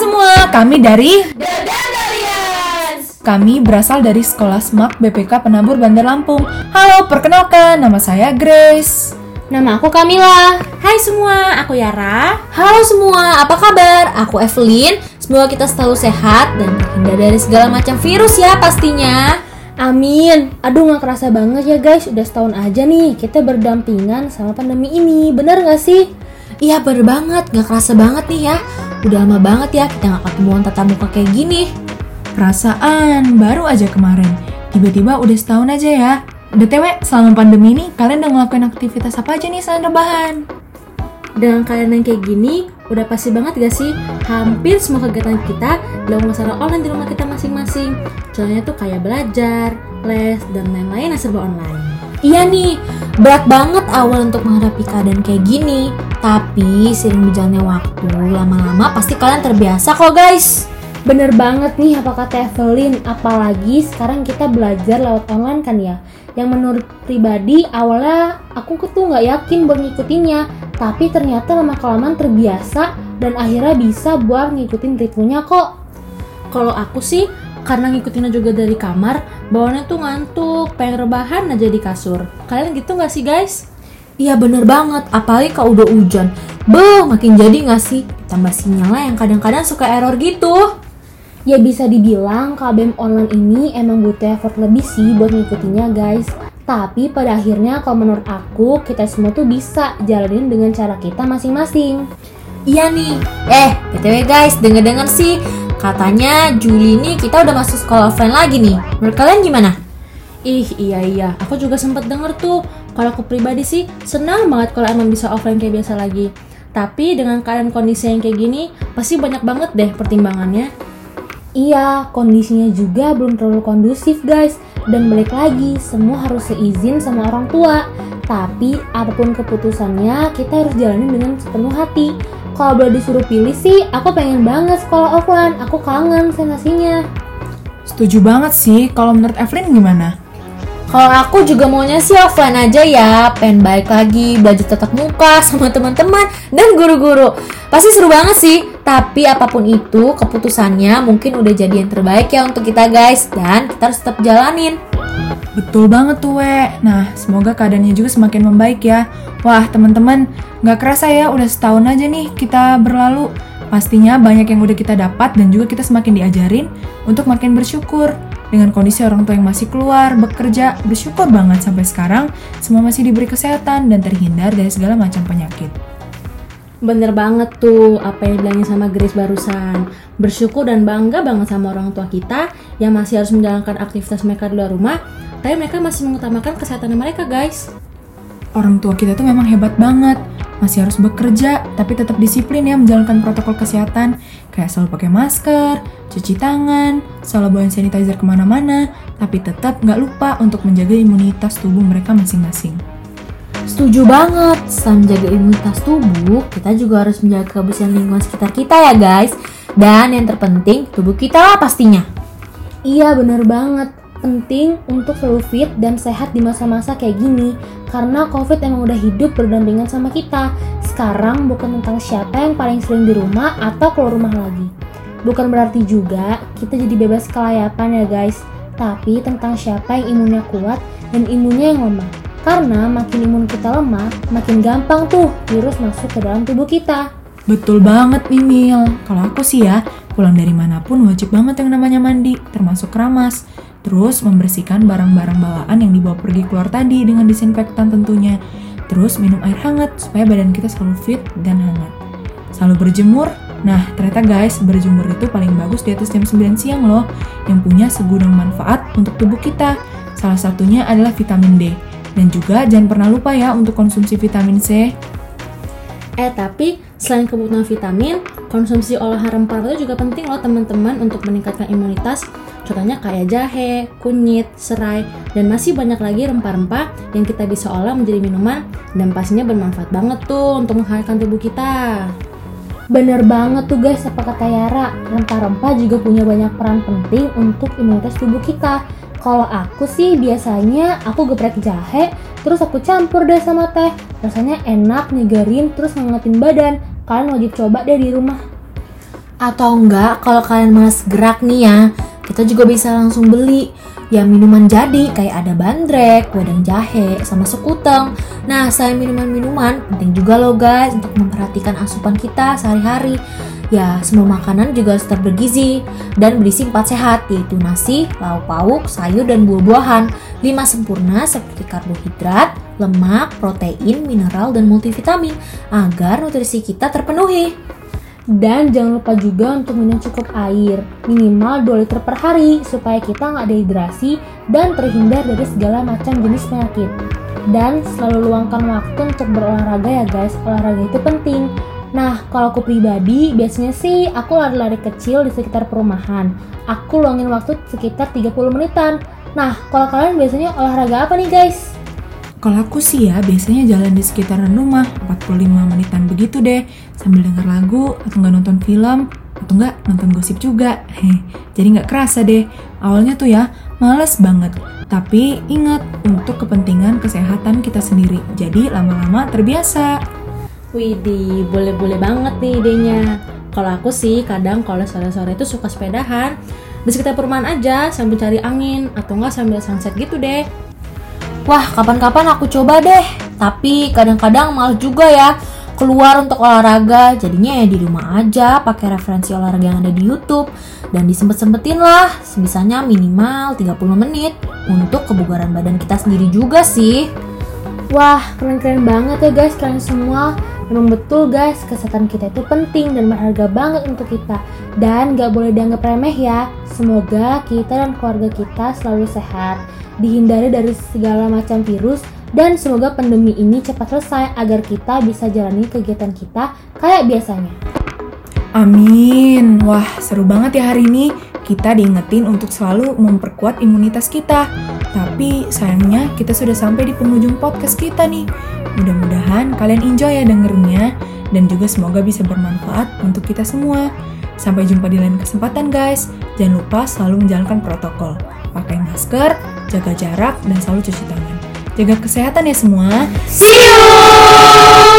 semua, kami dari kami berasal dari Sekolah Smart BPK Penabur Bandar Lampung. Halo, perkenalkan nama saya Grace. Nama aku Kamila. Hai semua, aku Yara. Halo semua, apa kabar? Aku Evelyn. Semoga kita selalu sehat dan terhindar dari segala macam virus ya pastinya. Amin. Aduh nggak kerasa banget ya guys, udah setahun aja nih kita berdampingan sama pandemi ini. Bener nggak sih? Iya bener banget, gak kerasa banget nih ya. Udah lama banget ya kita gak ketemuan tatap muka kayak gini. Perasaan baru aja kemarin, tiba-tiba udah setahun aja ya. BTW, selama pandemi ini kalian udah ngelakuin aktivitas apa aja nih selain rebahan? Dengan keadaan yang kayak gini, udah pasti banget gak sih? Hampir semua kegiatan kita dilakukan secara online di rumah kita masing-masing. Contohnya tuh kayak belajar, les, dan lain-lain yang serba online. Iya nih, berat banget awal untuk menghadapi keadaan kayak gini. Tapi sering berjalannya waktu, lama-lama pasti kalian terbiasa kok guys. Bener banget nih apa kata Evelyn, apalagi sekarang kita belajar lewat online kan ya. Yang menurut pribadi awalnya aku tuh nggak yakin buat ngikutinnya, tapi ternyata lama kelamaan terbiasa dan akhirnya bisa buat ngikutin ritmenya kok. Kalau aku sih karena ngikutinnya juga dari kamar, bawaannya tuh ngantuk, pengen rebahan aja di kasur. Kalian gitu nggak sih guys? Iya bener banget, apalagi kalau udah hujan. Beuh, makin jadi gak sih? Ditambah sinyalnya yang kadang-kadang suka error gitu. Ya bisa dibilang KBM online ini emang butuh effort lebih sih buat ngikutinnya guys. Tapi pada akhirnya kalau menurut aku kita semua tuh bisa jalanin dengan cara kita masing-masing. Iya nih. Eh, BTW guys, denger-denger sih katanya Juli ini kita udah masuk sekolah offline lagi nih. Menurut kalian gimana? Ih iya iya, aku juga sempet denger tuh. Kalau aku pribadi sih senang banget kalau emang bisa offline kayak biasa lagi. Tapi dengan keadaan kondisi yang kayak gini, pasti banyak banget deh pertimbangannya. Iya, kondisinya juga belum terlalu kondusif guys. Dan balik lagi, semua harus seizin sama orang tua. Tapi apa pun keputusannya, kita harus jalanin dengan sepenuh hati. Kalau boleh disuruh pilih sih, aku pengen banget sekolah offline. Aku kangen sensasinya. Setuju banget sih, kalau menurut Evelyn gimana? Kalau aku juga maunya sih offline aja ya, pengen balik lagi, belajar tatap muka sama teman-teman dan guru-guru. Pasti seru banget sih, tapi apa pun itu keputusannya mungkin udah jadi yang terbaik ya untuk kita guys dan kita harus tetap jalanin. Betul banget tuh, We. Nah, semoga keadaannya juga semakin membaik ya. Wah, teman-teman, nggak kerasa ya udah setahun aja nih kita berlalu. Pastinya banyak yang udah kita dapat dan juga kita semakin diajarin untuk makin bersyukur. Dengan kondisi orang tua yang masih keluar, bekerja, bersyukur banget sampai sekarang semua masih diberi kesehatan dan terhindar dari segala macam penyakit. Bener banget tuh apa yang bilangin sama Grace barusan. Bersyukur dan bangga banget sama orang tua kita Yang masih harus menjalankan aktivitas mereka di luar rumah Tapi mereka masih mengutamakan kesehatan mereka guys. Orang tua kita tuh memang hebat banget, masih harus bekerja, tapi tetap disiplin ya menjalankan protokol kesehatan, kayak selalu pakai masker, cuci tangan, selalu bawa sanitizer ke mana-mana, tapi tetap nggak lupa untuk menjaga imunitas tubuh mereka masing-masing. Setuju banget, selain menjaga imunitas tubuh, kita juga harus menjaga kebersihan lingkungan sekitar kita ya guys. Dan yang terpenting, tubuh kita lah pastinya. Iya bener banget Penting untuk selalu fit dan sehat di masa-masa kayak gini Karena covid emang udah hidup berdampingan sama kita. Sekarang bukan tentang siapa yang paling sering di rumah atau keluar rumah lagi. Bukan berarti juga kita jadi bebas kelayapan ya guys. Tapi tentang siapa yang imunnya kuat dan imunnya yang lemah. Karena makin imun kita lemah, makin gampang tuh virus masuk ke dalam tubuh kita. Betul banget nih Mil. Kalau aku sih ya, pulang dari mana pun wajib banget yang namanya mandi, termasuk keramas. Terus membersihkan barang-barang bawaan yang dibawa pergi keluar tadi dengan disinfektan tentunya. Terus minum air hangat supaya badan kita selalu fit dan hangat. Selalu berjemur. Nah, ternyata guys, berjemur itu paling bagus di atas jam 9 siang loh, yang punya segudang manfaat untuk tubuh kita. Salah satunya adalah vitamin D. Dan juga jangan pernah lupa ya untuk konsumsi vitamin C. Eh tapi selain kebutuhan vitamin, konsumsi olahan rempah itu juga penting loh teman-teman untuk meningkatkan imunitas. Contohnya kayak jahe, kunyit, serai, dan masih banyak lagi rempah-rempah yang kita bisa olah menjadi minuman dan pastinya bermanfaat banget tuh untuk menghangatkan tubuh kita. Bener banget tuh guys apa kata Yara, rempah-rempah juga punya banyak peran penting untuk imunitas tubuh kita. Kalau aku sih biasanya aku geprek jahe, terus aku campur deh sama teh. Rasanya enak, nyegerin, terus ngangetin badan. Kalian wajib coba deh di rumah. Atau enggak, kalau kalian malas gerak nih ya, kita juga bisa langsung beli ya minuman jadi kayak ada bandrek, wedang jahe, sama sekuteng. Nah, selain minuman-minuman, penting juga loh guys untuk memperhatikan asupan kita sehari-hari. Ya, semua makanan juga harus bergizi dan berisi empat sehat, yaitu nasi, lauk pauk, sayur, dan buah-buahan. Lima sempurna seperti karbohidrat, lemak, protein, mineral, dan multivitamin agar nutrisi kita terpenuhi. Dan jangan lupa juga untuk minum cukup air, minimal 2 liter per hari supaya kita nggak dehidrasi dan terhindar dari segala macam jenis penyakit. Dan selalu luangkan waktu untuk berolahraga ya guys, olahraga itu penting. Nah, kalau aku pribadi, biasanya sih aku lari-lari kecil di sekitar perumahan. Aku luangin waktu sekitar 30 menitan. Nah, kalau kalian biasanya olahraga apa nih guys? Kalau aku sih ya biasanya jalan di sekitaran rumah 45 menitan begitu deh sambil denger lagu atau nggak nonton film atau nggak nonton gosip juga. Heh, jadi nggak kerasa deh. Awalnya tuh ya males banget. Tapi ingat untuk kepentingan kesehatan kita sendiri. Jadi lama-lama terbiasa. Widih, boleh-boleh banget nih idenya. Kalau aku sih kadang kalau sore-sore itu suka sepedahan di sekitar perumahan aja sambil cari angin atau enggak sambil sunset gitu deh. Wah, kapan-kapan aku coba deh. Tapi kadang-kadang malas juga ya keluar untuk olahraga. Jadinya ya di rumah aja pakai referensi olahraga yang ada di YouTube dan disempet-sempetin lah sebisanya minimal 30 menit untuk kebugaran badan kita sendiri juga sih. Wah, keren-keren banget ya guys kalian semua. Memang betul guys, kesehatan kita itu penting dan berharga banget untuk kita. Dan gak boleh dianggap remeh ya. Semoga kita dan keluarga kita selalu sehat, dihindari dari segala macam virus, dan semoga pandemi ini cepat selesai agar kita bisa jalani kegiatan kita kayak biasanya. Amin. Wah, seru banget ya hari ini. Kita diingetin untuk selalu memperkuat imunitas kita. Tapi sayangnya kita sudah sampai di penghujung podcast kita nih. Mudah-mudahan kalian enjoy ya dengernya dan juga semoga bisa bermanfaat untuk kita semua. Sampai jumpa di lain kesempatan guys. Jangan lupa selalu menjalankan protokol. Pakai masker, jaga jarak, dan selalu cuci tangan. Jaga kesehatan ya semua. See you!